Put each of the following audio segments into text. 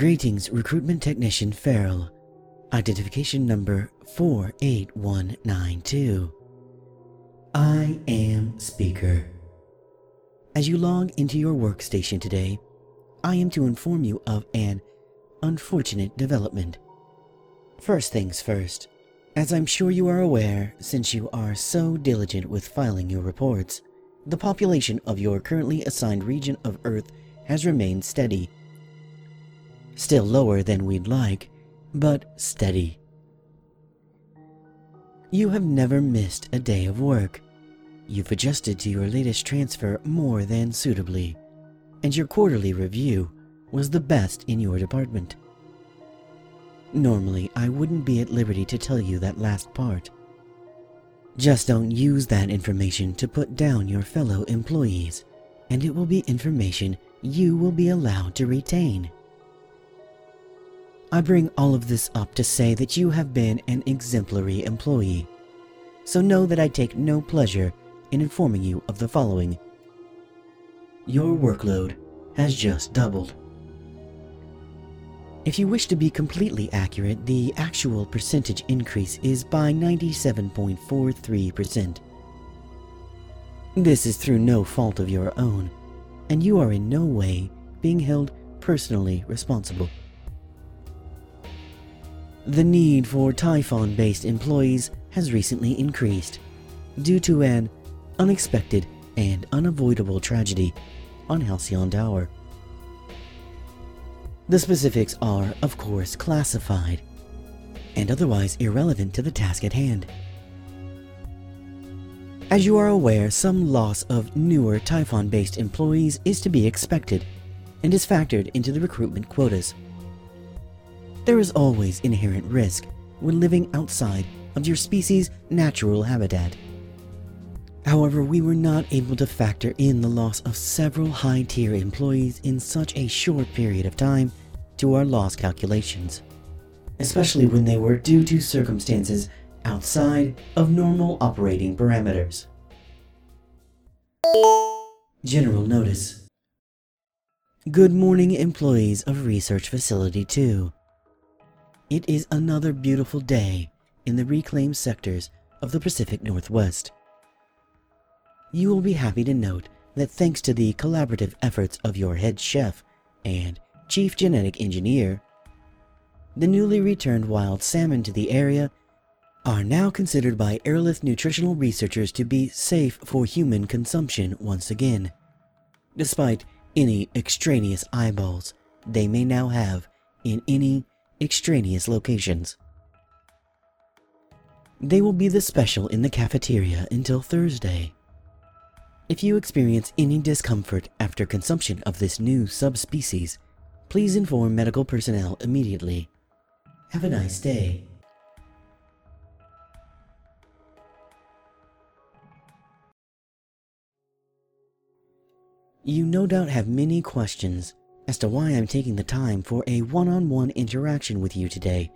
Greetings, Recruitment Technician Farrell. Identification number 48192. I am Sayer. As you log into your workstation today, I am to inform you of an unfortunate development. First things first, as I'm sure you are aware since you are so diligent with filing your reports, the population of your currently assigned region of Earth has remained steady. Still lower than we'd like, but steady. You have never missed a day of work. You've adjusted to your latest transfer more than suitably, and your quarterly review was the best in your department. Normally, I wouldn't be at liberty to tell you that last part. Just don't use that information to put down your fellow employees, and it will be information you will be allowed to retain. I bring all of this up to say that you have been an exemplary employee, so know that I take no pleasure in informing you of the following. Your workload has just doubled. If you wish to be completely accurate, the actual percentage increase is by 97.43%. This is through no fault of your own, and you are in no way being held personally responsible. The need for Typhon based employees has recently increased due to an unexpected and unavoidable tragedy on Halcyon Tower. The specifics are, of course, classified and otherwise irrelevant to the task at hand. As you are aware, some loss of newer Typhon based employees is to be expected and is factored into the recruitment quotas. There is always inherent risk when living outside of your species' natural habitat. However, we were not able to factor in the loss of several high tier employees in such a short period of time to our loss calculations, especially when they were due to circumstances outside of normal operating parameters. General Notice Good morning, employees of Research Facility 2. It is another beautiful day in the reclaimed sectors of the Pacific Northwest. You will be happy to note that thanks to the collaborative efforts of your head chef and chief genetic engineer, the newly returned wild salmon to the area are now considered by Aerolith nutritional researchers to be safe for human consumption once again, despite any extraneous eyeballs they may now have in any extraneous locations. They will be the special in the cafeteria until Thursday. If you experience any discomfort after consumption of this new subspecies, please inform medical personnel immediately. Have a nice day. You no doubt have many questions as to why I'm taking the time for a one-on-one interaction with you today,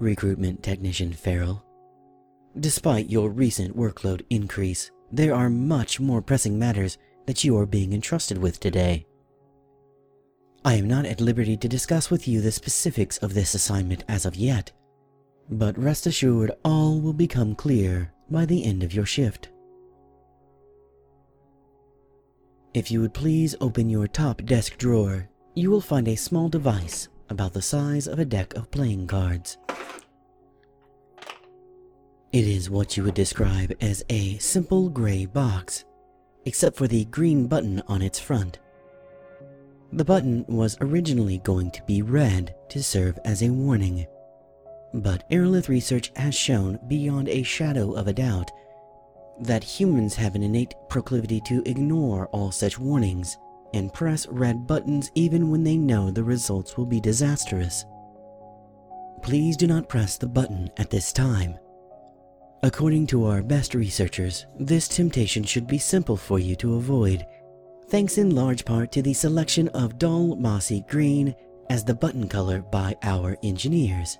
Recruitment Technician Farrell. Despite your recent workload increase, there are much more pressing matters that you are being entrusted with today. I am not at liberty to discuss with you the specifics of this assignment as of yet, but rest assured all will become clear by the end of your shift. If you would please open your top desk drawer, you will find a small device about the size of a deck of playing cards. It is what you would describe as a simple gray box, except for the green button on its front. The button was originally going to be red to serve as a warning, but Aerolith research has shown beyond a shadow of a doubt that humans have an innate proclivity to ignore all such warnings and press red buttons even when they know the results will be disastrous. Please do not press the button at this time. According to our best researchers, this temptation should be simple for you to avoid, thanks in large part to the selection of dull mossy green as the button color by our engineers.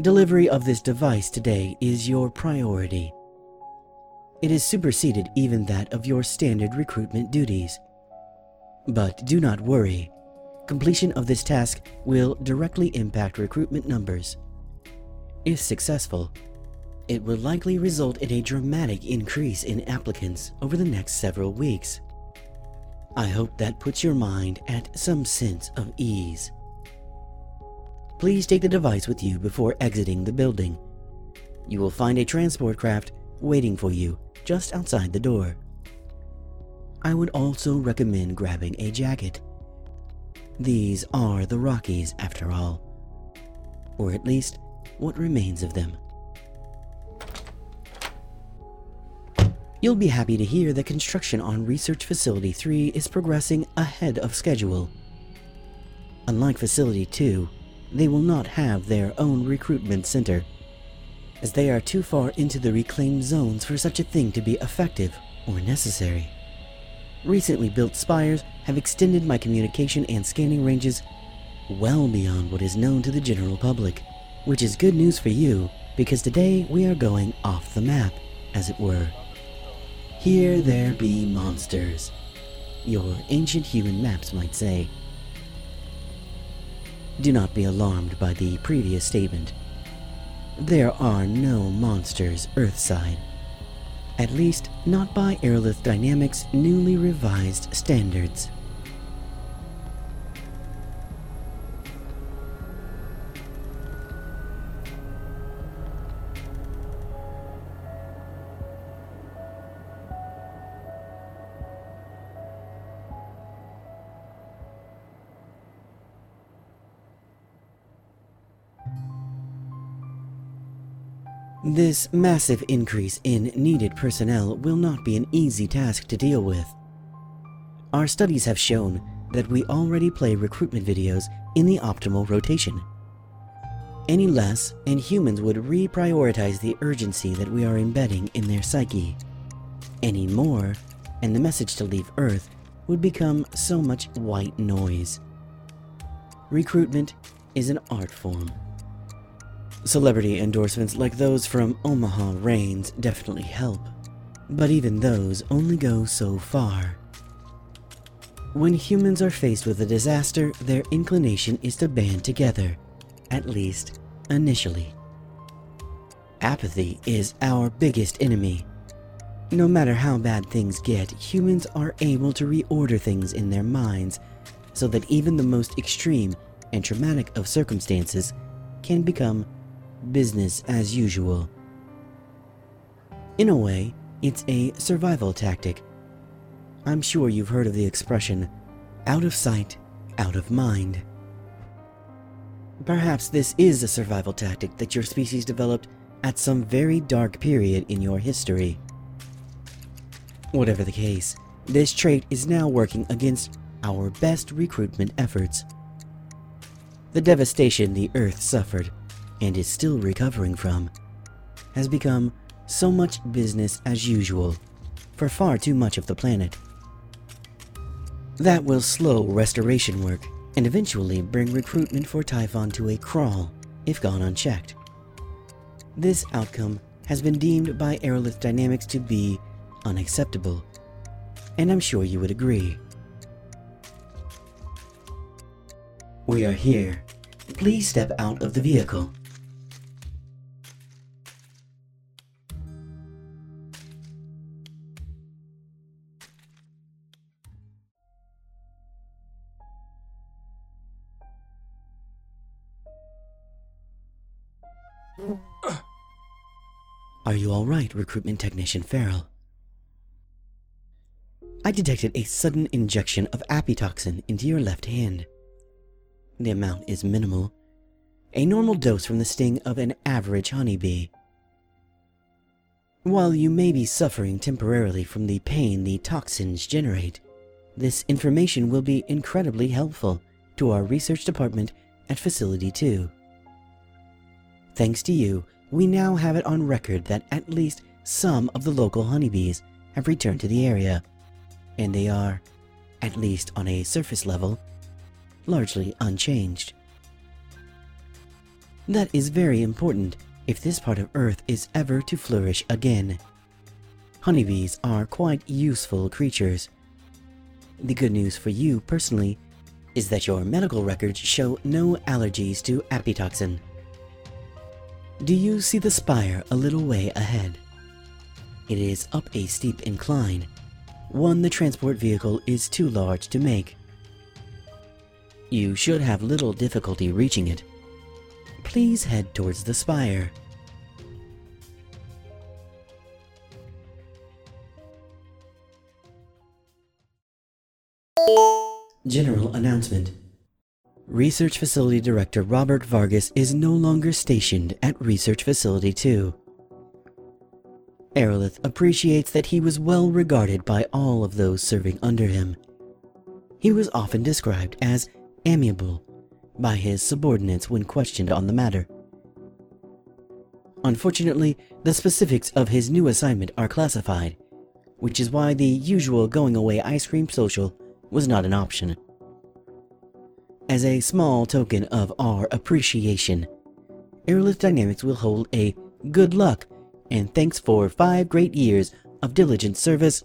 Delivery of this device today is your priority. It has superseded even that of your standard recruitment duties. But do not worry. completion of this task will directly impact recruitment numbers. If successful, it will likely result in a dramatic increase in applicants over the next several weeks. I hope that puts your mind at some sense of ease. Please take the device with you before exiting the building. You will find a transport craft waiting for you just outside the door. I would also recommend grabbing a jacket. These are the Rockies, after all. Or at least, what remains of them. You'll be happy to hear that construction on Research Facility 3 is progressing ahead of schedule. Unlike Facility 2, they will not have their own recruitment center, as they are too far into the reclaimed zones for such a thing to be effective or necessary. Recently built spires have extended my communication and scanning ranges well beyond what is known to the general public, which is good news for you because today we are going off the map, as it were. Here there be monsters. Your ancient human maps might say. Do not be alarmed by the previous statement. There are no monsters Earthside. At least, not by Aerolith Dynamics' newly revised standards. This massive increase in needed personnel will not be an easy task to deal with. Our studies have shown that we already play recruitment videos in the optimal rotation. Any less, and humans would reprioritize the urgency that we are embedding in their psyche. Any more, and the message to leave Earth would become so much white noise. Recruitment is an art form. Celebrity endorsements like those from Omaha Reigns definitely help, but even those only go so far. When humans are faced with a disaster, their inclination is to band together, at least initially. Apathy is our biggest enemy. No matter how bad things get, humans are able to reorder things in their minds so that even the most extreme and traumatic of circumstances can become business as usual. In a way, it's a survival tactic. I'm sure you've heard of the expression, out of sight, out of mind. Perhaps this is a survival tactic that your species developed at some very dark period in your history. Whatever the case, this trait is now working against our best recruitment efforts. The devastation the Earth suffered and is still recovering from, has become so much business as usual for far too much of the planet. That will slow restoration work and eventually bring recruitment for Typhon to a crawl if gone unchecked. This outcome has been deemed by Aerolith Dynamics to be unacceptable, and I'm sure you would agree. We are here. Please step out of the vehicle. You alright, Recruitment Technician Farrell? I detected a sudden injection of apitoxin into your left hand. The amount is minimal, a normal dose from the sting of an average honeybee. While you may be suffering temporarily from the pain the toxins generate, this information will be incredibly helpful to our research department at Facility 2. Thanks to you, we now have it on record that at least some of the local honeybees have returned to the area, and they are, at least on a surface level, largely unchanged. That is very important if this part of Earth is ever to flourish again. Honeybees are quite useful creatures. The good news for you personally is that your medical records show no allergies to apitoxin. Do you see the spire a little way ahead? It is up a steep incline, one the transport vehicle is too large to make. You should have little difficulty reaching it. Please head towards the spire. General announcement. Research Facility Director Robert Vargas is no longer stationed at Research Facility 2. Aerolith appreciates that he was well regarded by all of those serving under him. He was often described as amiable by his subordinates when questioned on the matter. Unfortunately, the specifics of his new assignment are classified, which is why the usual going away ice cream social was not an option. As a small token of our appreciation, Aerolith Dynamics will hold a good luck and thanks for five great years of diligent service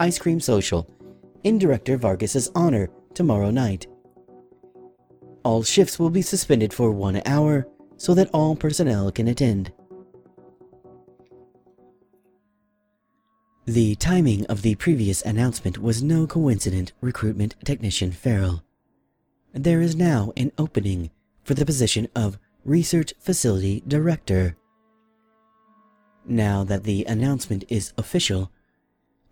ice cream social in Director Vargas's honor tomorrow night. All shifts will be suspended for one hour so that all personnel can attend. The timing of the previous announcement was no coincident, recruitment technician Farrell. There is now an opening for the position of Research Facility Director. Now that the announcement is official,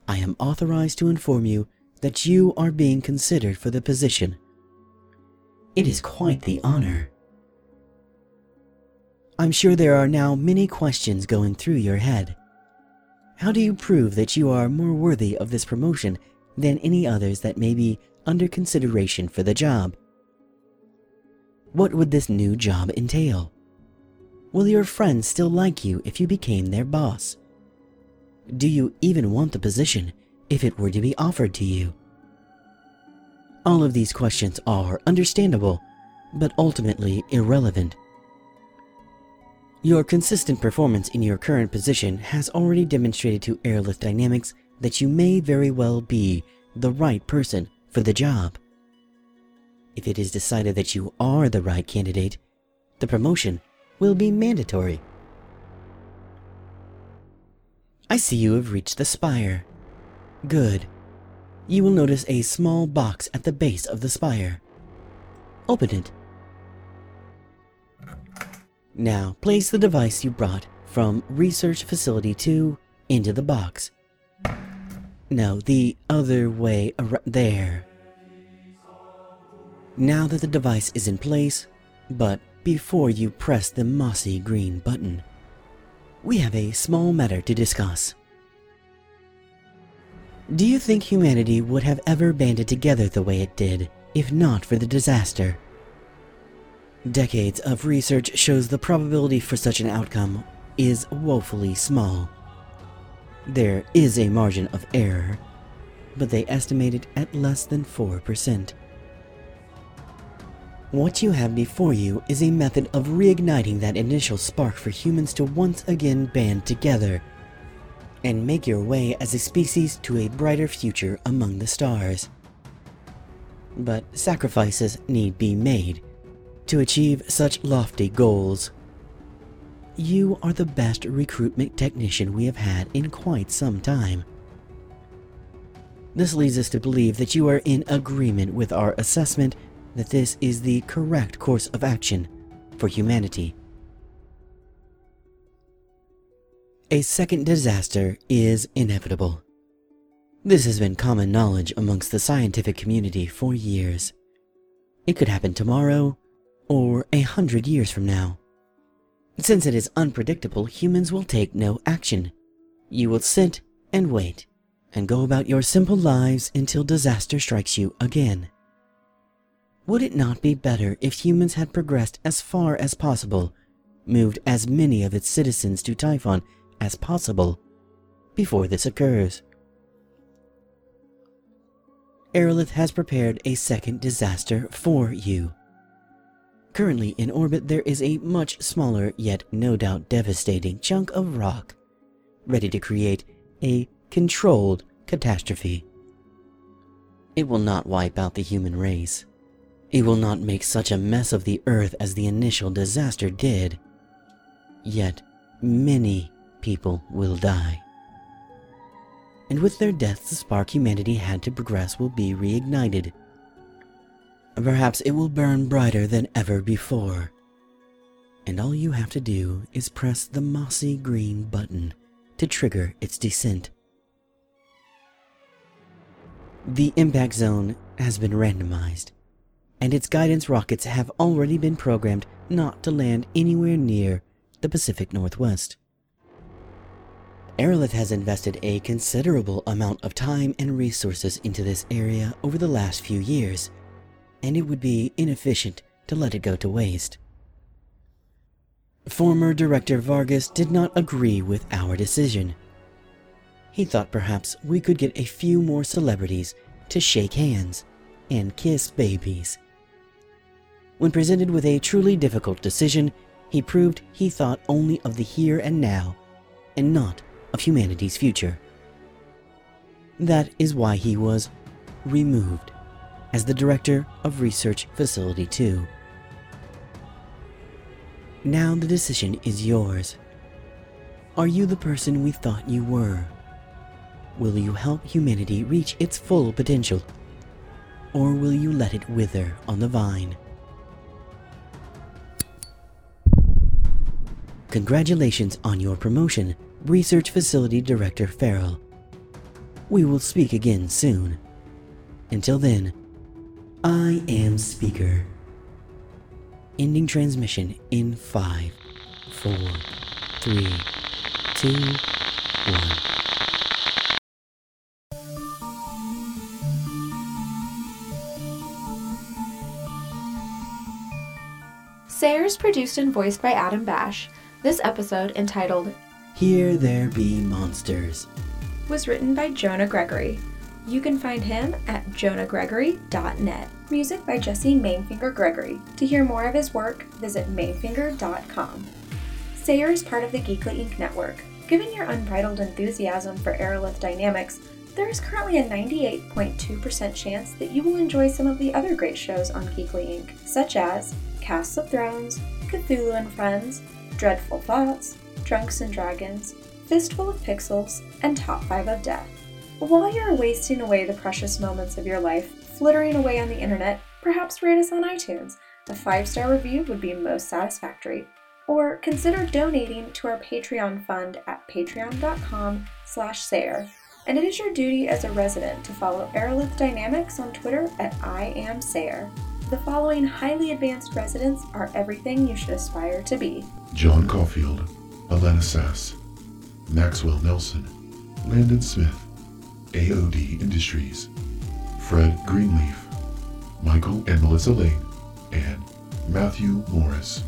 I am authorized to inform you that you are being considered for the position. It is quite the honor. I'm sure there are now many questions going through your head. How do you prove that you are more worthy of this promotion than any others that may be under consideration for the job? What would this new job entail? Will your friends still like you if you became their boss? Do you even want the position if it were to be offered to you? All of these questions are understandable, but ultimately irrelevant. Your consistent performance in your current position has already demonstrated to Aerolith Dynamics that you may very well be the right person for the job. If it is decided that you are the right candidate, the promotion will be mandatory. I see you have reached the spire. Good you will notice a small box at the base of the spire. Open it. Now, place the device you brought from Research Facility 2 into the box. No, the other way around there. Now that the device is in place, but before you press the mossy green button, we have a small matter to discuss. Do you think humanity would have ever banded together the way it did, if not for the disaster? Decades of research shows the probability for such an outcome is woefully small. There is a margin of error, but they estimate it at less than 4%. What you have before you is a method of reigniting that initial spark for humans to once again band together and make your way as a species to a brighter future among the stars. But sacrifices need be made to achieve such lofty goals. You are the best recruitment technician we have had in quite some time. This leads us to believe that you are in agreement with our assessment that this is the correct course of action for humanity. a second disaster is inevitable. This has been common knowledge amongst the scientific community for years. It could happen tomorrow, or a hundred years from now. Since it is unpredictable, humans will take no action. You will sit and wait, and go about your simple lives until disaster strikes you again. Would it not be better if humans had progressed as far as possible, moved as many of its citizens to Typhon as possible before this occurs. Aerolith has prepared a second disaster for you. Currently in orbit, there is a much smaller yet no doubt devastating chunk of rock, ready to create a controlled catastrophe. It will not wipe out the human race. It will not make such a mess of the Earth as the initial disaster did. Yet, many people will die. And with their deaths, the spark humanity had to progress will be reignited. Perhaps it will burn brighter than ever before. And all you have to do is press the mossy green button to trigger its descent. The impact zone has been randomized, and its guidance rockets have already been programmed not to land anywhere near the Pacific Northwest. Aerolith has invested a considerable amount of time and resources into this area over the last few years, and it would be inefficient to let it go to waste. Former Director Vargas did not agree with our decision. He thought perhaps we could get a few more celebrities to shake hands and kiss babies. When presented with a truly difficult decision, he proved he thought only of the here and now, and not of humanity's future. That is why he was removed as the director of Research Facility 2. Now the decision is yours. Are you the person we thought you were? Will you help humanity reach its full potential? Or will you let it wither on the vine? Congratulations on your promotion, Research Facility Director Farrell. We will speak again soon. Until then, I am Sayer. Ending transmission in 5, 4, 3, 2, 1. Sayers produced and voiced by Adam Bash. This episode, entitled Here There Be Monsters, was written by Jonah Gregory. You can find him at jonahgregory.net. Music by Jesse Mainfinger Gregory. To hear more of his work, visit mainfinger.com. Sayer is part of the Geekly Inc. network. Given your unbridled enthusiasm for Aerolith Dynamics, there is currently a 98.2% chance that you will enjoy some of the other great shows on Geekly Inc., such as Casts of Thrones, Cthulhu and Friends, Dreadful Thoughts, Drunks and Dragons, Fistful of Pixels, and Top 5 of Death. While you're wasting away the precious moments of your life flittering away on the internet, perhaps rate us on iTunes. A five star review would be most satisfactory. Or consider donating to our Patreon fund at patreon.com slash Sayer. And it is your duty as a resident to follow Aerolith Dynamics on Twitter at I am Sayer. The following highly advanced residents are everything you should aspire to be. John Caulfield, Elena Sass, Maxwell Nelson, Landon Smith, AOD Industries, Fred Greenleaf, Michael and Melissa Lane, and Matthew Morris.